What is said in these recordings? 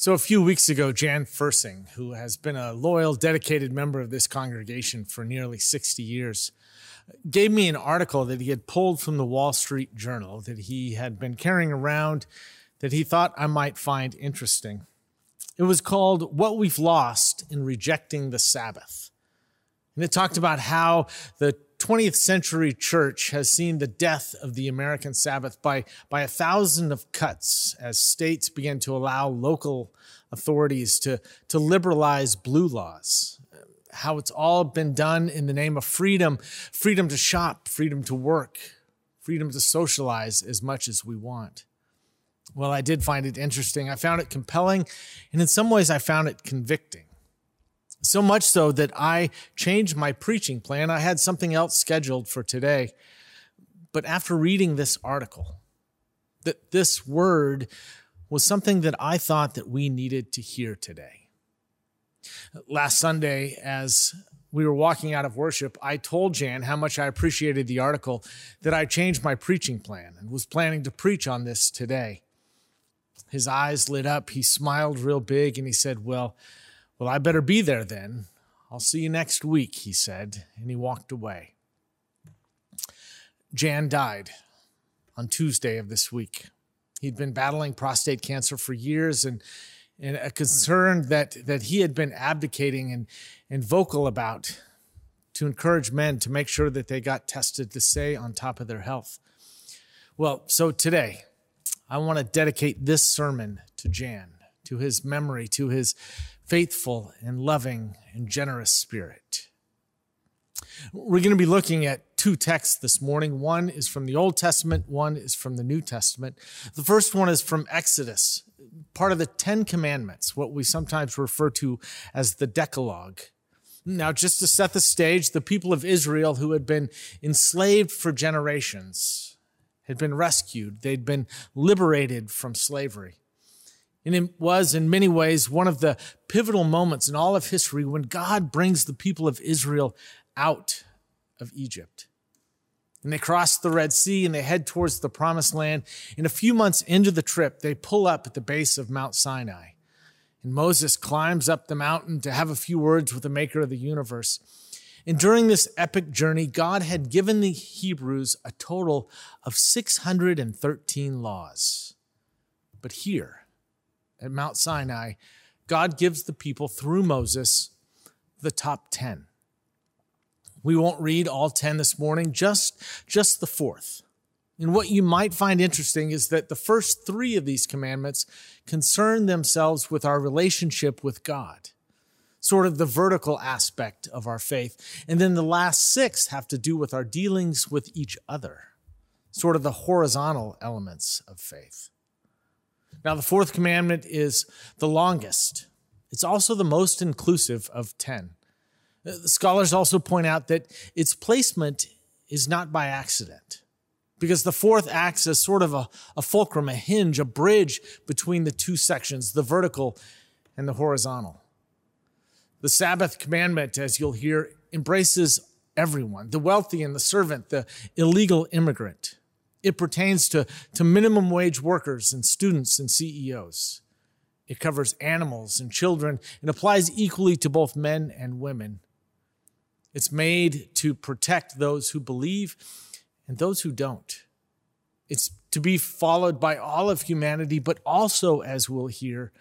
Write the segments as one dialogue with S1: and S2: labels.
S1: So, a few weeks ago, Jan Fursing, who has been a loyal, dedicated member of this congregation for nearly 60 years, gave me an article that he had pulled from the Wall Street Journal that he had been carrying around that he thought I might find interesting. It was called What We've Lost in Rejecting the Sabbath. And it talked about how the 20th century church has seen the death of the American Sabbath by, by a thousand of cuts as states begin to allow local authorities to, to liberalize blue laws. How it's all been done in the name of freedom freedom to shop, freedom to work, freedom to socialize as much as we want. Well, I did find it interesting. I found it compelling, and in some ways, I found it convicting. So much so that I changed my preaching plan. I had something else scheduled for today. But after reading this article, that this word was something that I thought that we needed to hear today. Last Sunday, as we were walking out of worship, I told Jan how much I appreciated the article that I changed my preaching plan and was planning to preach on this today. His eyes lit up. He smiled real big and he said, Well, well, I better be there then. I'll see you next week, he said, and he walked away. Jan died on Tuesday of this week. He'd been battling prostate cancer for years and, and a concern that, that he had been abdicating and, and vocal about to encourage men to make sure that they got tested to stay on top of their health. Well, so today, I want to dedicate this sermon to Jan, to his memory, to his faithful and loving and generous spirit. We're going to be looking at two texts this morning. One is from the Old Testament, one is from the New Testament. The first one is from Exodus, part of the Ten Commandments, what we sometimes refer to as the Decalogue. Now, just to set the stage, the people of Israel who had been enslaved for generations had been rescued. They'd been liberated from slavery. And it was, in many ways, one of the pivotal moments in all of history when God brings the people of Israel out of Egypt. And they cross the Red Sea and they head towards the promised land. And a few months into the trip, they pull up at the base of Mount Sinai. And Moses climbs up the mountain to have a few words with the maker of the universe. And during this epic journey, God had given the Hebrews a total of 613 laws. But here, at Mount Sinai, God gives the people through Moses the top 10. We won't read all 10 this morning, just, just the fourth. And what you might find interesting is that the first three of these commandments concern themselves with our relationship with God, sort of the vertical aspect of our faith. And then the last six have to do with our dealings with each other, sort of the horizontal elements of faith. Now, the fourth commandment is the longest. It's also the most inclusive of 10. Uh, scholars also point out that its placement is not by accident, because the fourth acts as sort of a, a fulcrum, a hinge, a bridge between the two sections, the vertical and the horizontal. The Sabbath commandment, as you'll hear, embraces everyone the wealthy and the servant, the illegal immigrant. It pertains to, to minimum wage workers and students and CEOs. It covers animals and children and applies equally to both men and women. It's made to protect those who believe and those who don't. It's to be followed by all of humanity, but also, as we'll hear,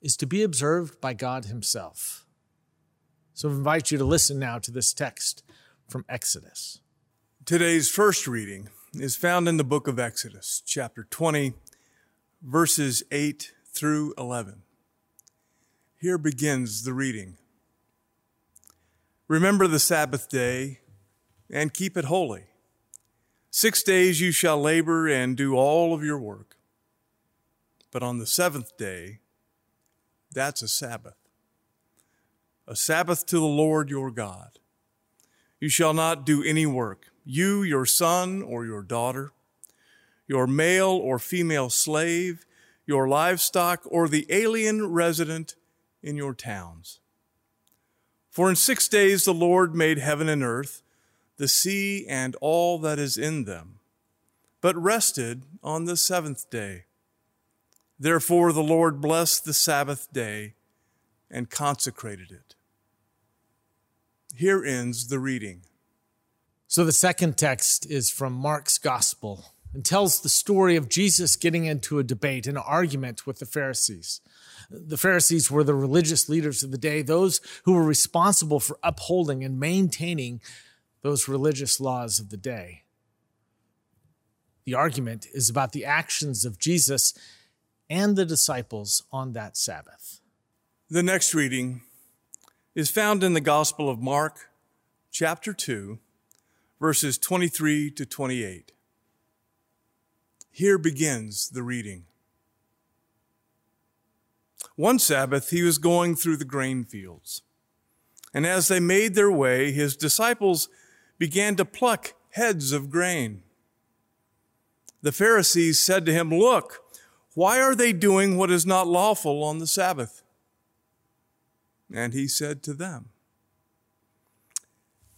S1: is to be observed by God Himself. So I invite you to listen now to this text from Exodus.
S2: Today's first reading is found in the book of Exodus, chapter 20, verses 8 through 11. Here begins the reading. Remember the Sabbath day and keep it holy. Six days you shall labor and do all of your work. But on the seventh day, that's a Sabbath, a Sabbath to the Lord your God. You shall not do any work you, your son or your daughter, your male or female slave, your livestock, or the alien resident in your towns. For in six days the Lord made heaven and earth, the sea and all that is in them, but rested on the seventh day. Therefore, the Lord blessed the Sabbath day and consecrated it. Here ends the reading.
S1: So, the second text is from Mark's Gospel and tells the story of Jesus getting into a debate, an argument with the Pharisees. The Pharisees were the religious leaders of the day, those who were responsible for upholding and maintaining those religious laws of the day. The argument is about the actions of Jesus and the disciples on that Sabbath.
S2: The next reading is found in the Gospel of Mark, chapter 2, verses 23 to 28. Here begins the reading. One Sabbath, he was going through the grain fields. And as they made their way, his disciples began to pluck heads of grain. The Pharisees said to him, Look, why are they doing what is not lawful on the Sabbath? And he said to them,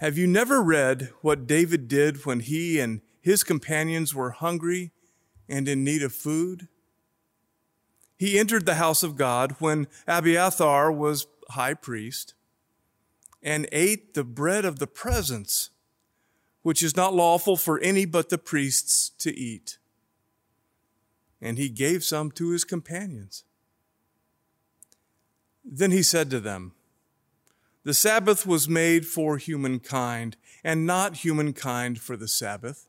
S2: Have you never read what David did when he and his companions were hungry and in need of food? He entered the house of God when Abiathar was high priest and ate the bread of the presence, which is not lawful for any but the priests to eat and he gave some to his companions. Then he said to them, The Sabbath was made for humankind, and not humankind for the Sabbath.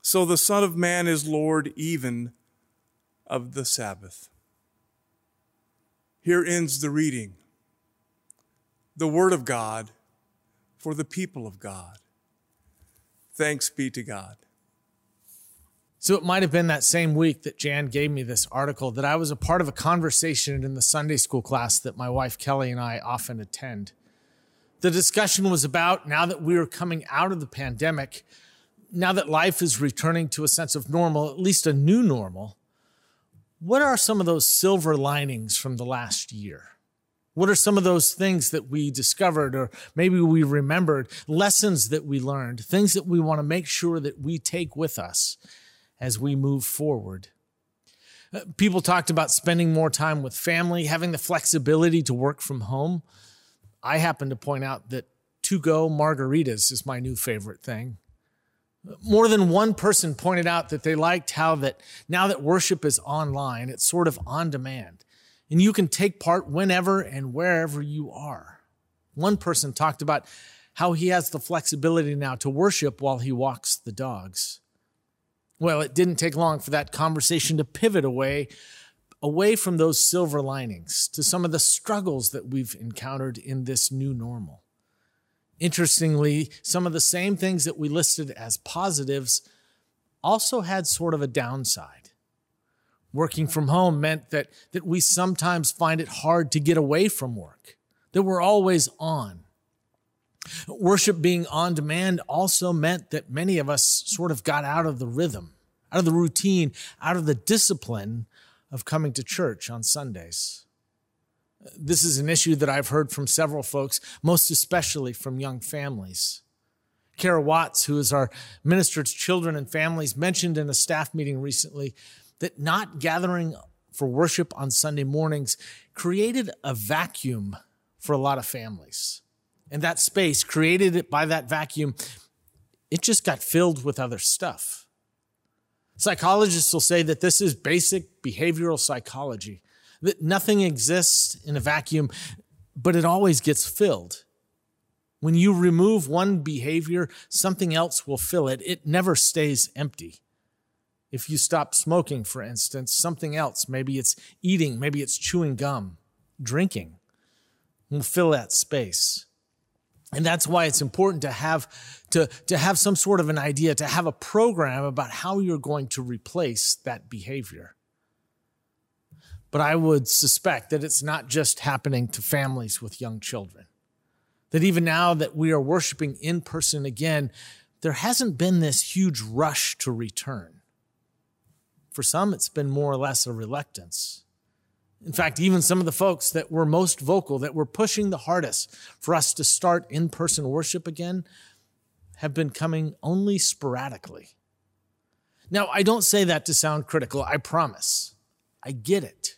S2: So the Son of Man is Lord even of the Sabbath. Here ends the reading. The Word of God for the people of God. Thanks be to God.
S1: So it might have been that same week that Jan gave me this article that I was a part of a conversation in the Sunday school class that my wife Kelly and I often attend. The discussion was about now that we are coming out of the pandemic, now that life is returning to a sense of normal, at least a new normal, what are some of those silver linings from the last year? What are some of those things that we discovered or maybe we remembered, lessons that we learned, things that we want to make sure that we take with us as we move forward. Uh, people talked about spending more time with family, having the flexibility to work from home. I happen to point out that to go margaritas is my new favorite thing. More than one person pointed out that they liked how that now that worship is online, it's sort of on demand and you can take part whenever and wherever you are. One person talked about how he has the flexibility now to worship while he walks the dogs. Well, it didn't take long for that conversation to pivot away away from those silver linings to some of the struggles that we've encountered in this new normal. Interestingly, some of the same things that we listed as positives also had sort of a downside. Working from home meant that, that we sometimes find it hard to get away from work, that we're always on. Worship being on demand also meant that many of us sort of got out of the rhythm, out of the routine, out of the discipline of coming to church on Sundays. This is an issue that I've heard from several folks, most especially from young families. Kara Watts, who is our minister to children and families, mentioned in a staff meeting recently that not gathering for worship on Sunday mornings created a vacuum for a lot of families. And that space created by that vacuum, it just got filled with other stuff. Psychologists will say that this is basic behavioral psychology, that nothing exists in a vacuum, but it always gets filled. When you remove one behavior, something else will fill it. It never stays empty. If you stop smoking, for instance, something else, maybe it's eating, maybe it's chewing gum, drinking, will fill that space. And that's why it's important to have to, to have some sort of an idea, to have a program about how you're going to replace that behavior. But I would suspect that it's not just happening to families with young children. That even now that we are worshiping in person again, there hasn't been this huge rush to return. For some, it's been more or less a reluctance. In fact, even some of the folks that were most vocal, that were pushing the hardest for us to start in person worship again, have been coming only sporadically. Now, I don't say that to sound critical, I promise. I get it.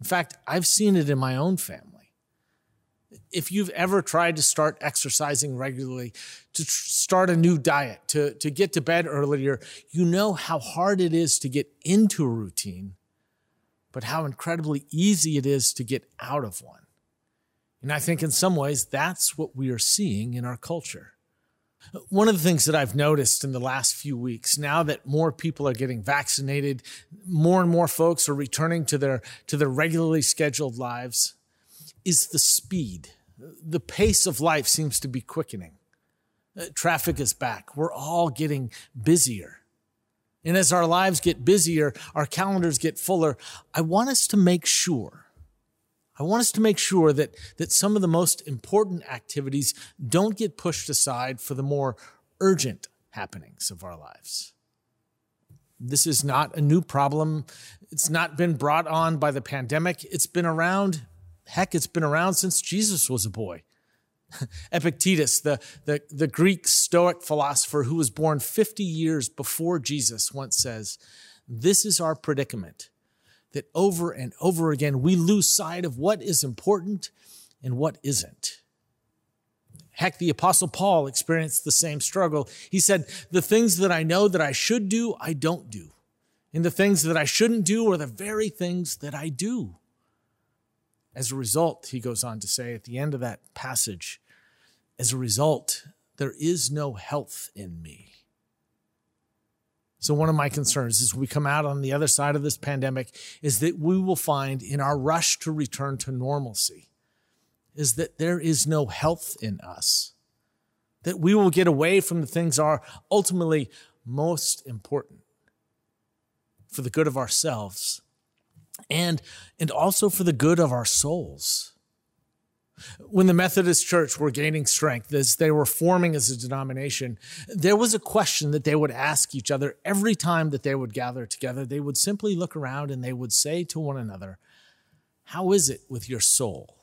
S1: In fact, I've seen it in my own family. If you've ever tried to start exercising regularly, to tr- start a new diet, to, to get to bed earlier, you know how hard it is to get into a routine, but how incredibly easy it is to get out of one. And I think in some ways, that's what we are seeing in our culture. One of the things that I've noticed in the last few weeks, now that more people are getting vaccinated, more and more folks are returning to their, to their regularly scheduled lives, is the speed. The pace of life seems to be quickening. Uh, traffic is back. We're all getting busier. And as our lives get busier, our calendars get fuller, I want us to make sure I want us to make sure that, that some of the most important activities don't get pushed aside for the more urgent happenings of our lives. This is not a new problem. It's not been brought on by the pandemic. It's been around, heck, it's been around since Jesus was a boy. Epictetus, the, the, the Greek Stoic philosopher who was born 50 years before Jesus, once says, This is our predicament that over and over again we lose sight of what is important and what isn't. Heck, the Apostle Paul experienced the same struggle. He said, The things that I know that I should do, I don't do. And the things that I shouldn't do are the very things that I do. As a result, he goes on to say at the end of that passage, as a result, there is no health in me. So, one of my concerns as we come out on the other side of this pandemic is that we will find in our rush to return to normalcy is that there is no health in us, that we will get away from the things are ultimately most important for the good of ourselves and, and also for the good of our souls. When the Methodist Church were gaining strength as they were forming as a denomination, there was a question that they would ask each other every time that they would gather together. They would simply look around and they would say to one another, How is it with your soul?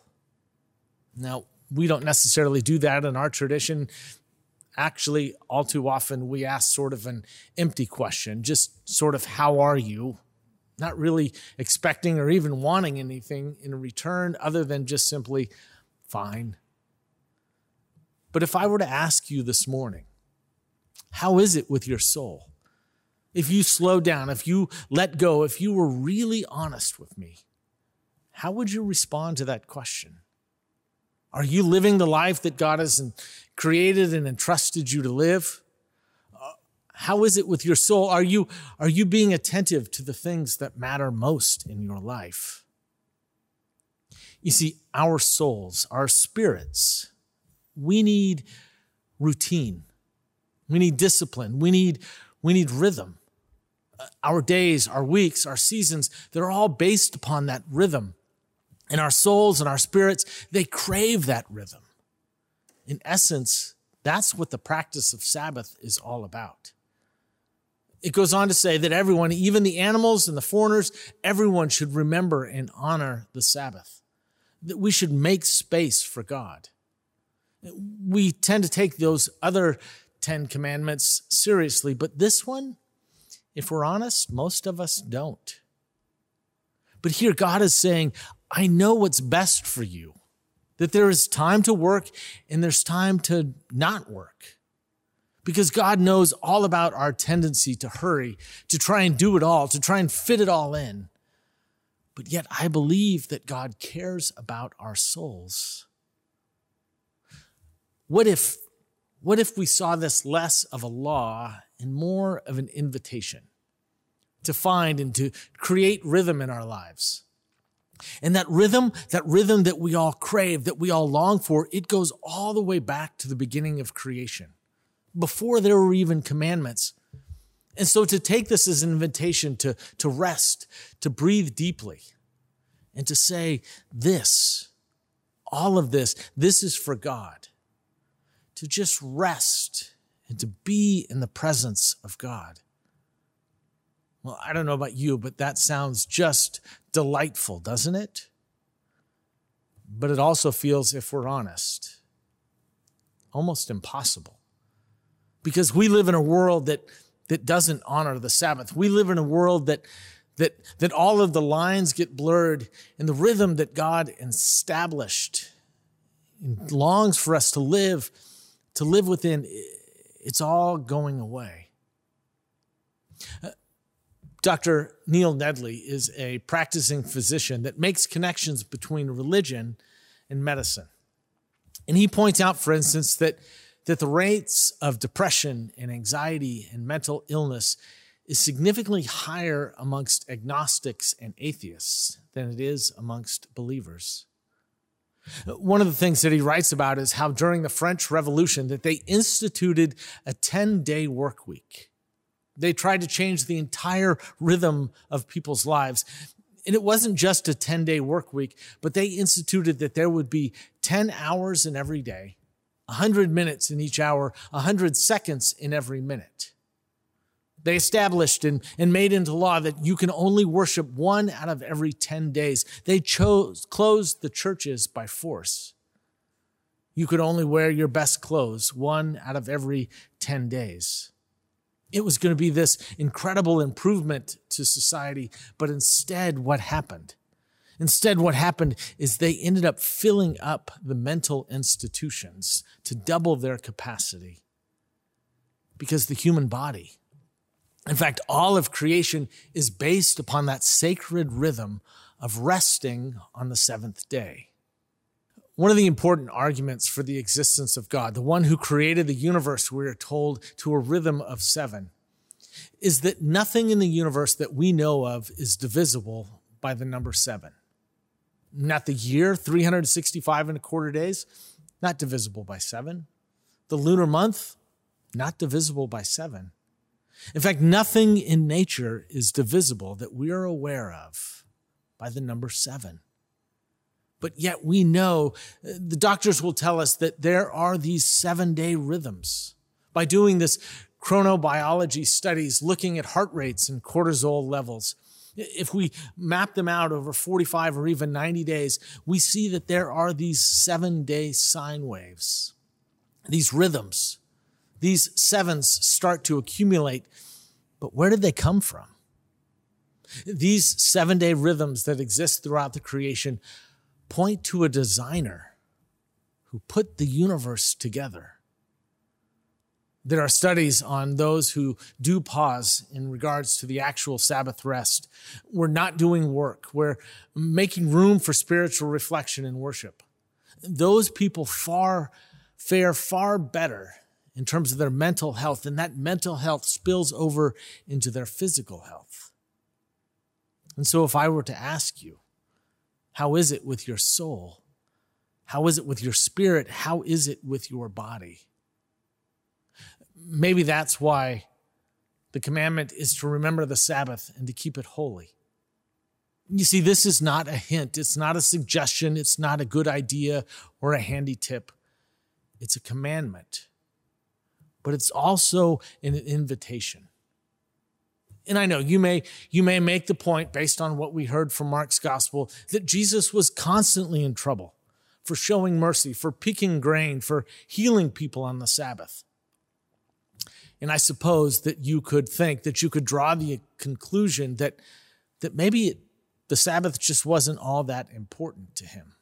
S1: Now, we don't necessarily do that in our tradition. Actually, all too often we ask sort of an empty question, just sort of, How are you? Not really expecting or even wanting anything in return other than just simply, fine. But if I were to ask you this morning, how is it with your soul? If you slow down, if you let go, if you were really honest with me, how would you respond to that question? Are you living the life that God has created and entrusted you to live? Uh, how is it with your soul? Are you, are you being attentive to the things that matter most in your life? You see, our souls, our spirits, we need routine. We need discipline. We need, we need rhythm. Our days, our weeks, our seasons, they're all based upon that rhythm. And our souls and our spirits, they crave that rhythm. In essence, that's what the practice of Sabbath is all about. It goes on to say that everyone, even the animals and the foreigners, everyone should remember and honor the Sabbath that we should make space for God. We tend to take those other 10 commandments seriously, but this one, if we're honest, most of us don't. But here God is saying, I know what's best for you, that there is time to work and there's time to not work. Because God knows all about our tendency to hurry, to try and do it all, to try and fit it all in. But yet, I believe that God cares about our souls. What if, what if we saw this less of a law and more of an invitation to find and to create rhythm in our lives? And that rhythm, that rhythm that we all crave, that we all long for, it goes all the way back to the beginning of creation. Before there were even commandments, and so to take this as an invitation to, to rest, to breathe deeply, and to say, this, all of this, this is for God. To just rest and to be in the presence of God. Well, I don't know about you, but that sounds just delightful, doesn't it? But it also feels, if we're honest, almost impossible. Because we live in a world that that doesn't honor the Sabbath. We live in a world that that, that all of the lines get blurred and the rhythm that God established and longs for us to live, to live within, it's all going away. Uh, Dr. Neil Nedley is a practicing physician that makes connections between religion and medicine. And he points out, for instance, that, that the rates of depression and anxiety and mental illness is significantly higher amongst agnostics and atheists than it is amongst believers. One of the things that he writes about is how during the French Revolution that they instituted a 10-day work week. They tried to change the entire rhythm of people's lives. And it wasn't just a 10-day work week, but they instituted that there would be 10 hours in every day, 100 minutes in each hour, 100 seconds in every minute. They established and, and made into law that you can only worship one out of every 10 days. They chose, closed the churches by force. You could only wear your best clothes one out of every 10 days. It was going to be this incredible improvement to society, but instead, what happened? Instead, what happened is they ended up filling up the mental institutions to double their capacity because the human body in fact, all of creation is based upon that sacred rhythm of resting on the seventh day. One of the important arguments for the existence of God, the one who created the universe, we are told, to a rhythm of seven, is that nothing in the universe that we know of is divisible by the number seven. Not the year, 365 and a quarter days, not divisible by seven. The lunar month, not divisible by seven. In fact, nothing in nature is divisible that we are aware of by the number seven. But yet we know, the doctors will tell us that there are these seven day rhythms. By doing this chronobiology studies, looking at heart rates and cortisol levels, if we map them out over 45 or even 90 days, we see that there are these seven day sine waves, these rhythms these sevens start to accumulate. But where did they come from? These seven day rhythms that exist throughout the creation point to a designer who put the universe together. There are studies on those who do pause in regards to the actual Sabbath rest. We're not doing work. We're making room for spiritual reflection and worship. Those people far fare far better in terms of their mental health, and that mental health spills over into their physical health. And so, if I were to ask you, how is it with your soul? How is it with your spirit? How is it with your body? Maybe that's why the commandment is to remember the Sabbath and to keep it holy. You see, this is not a hint, it's not a suggestion, it's not a good idea or a handy tip. It's a commandment but it's also an invitation. And I know you may you may make the point based on what we heard from Mark's gospel that Jesus was constantly in trouble for showing mercy, for picking grain, for healing people on the Sabbath. And I suppose that you could think that you could draw the conclusion that that maybe it, the Sabbath just wasn't all that important to him.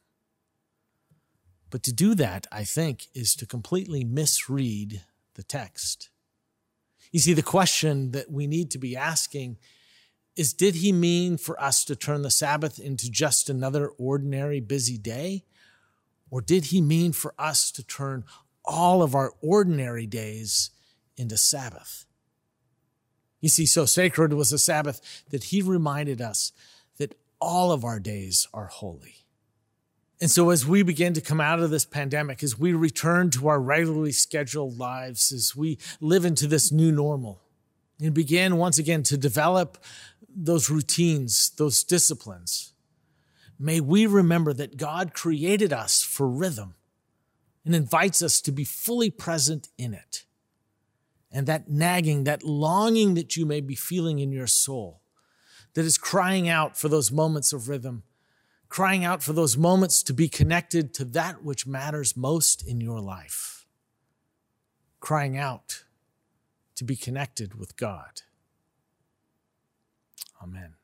S1: But to do that, I think, is to completely misread the text. You see, the question that we need to be asking is Did he mean for us to turn the Sabbath into just another ordinary busy day? Or did he mean for us to turn all of our ordinary days into Sabbath? You see, so sacred was the Sabbath that he reminded us that all of our days are holy. And so, as we begin to come out of this pandemic, as we return to our regularly scheduled lives, as we live into this new normal, and begin once again to develop those routines, those disciplines, may we remember that God created us for rhythm and invites us to be fully present in it. And that nagging, that longing that you may be feeling in your soul, that is crying out for those moments of rhythm crying out for those moments to be connected to that which matters most in your life. Crying out to be connected with God. Amen.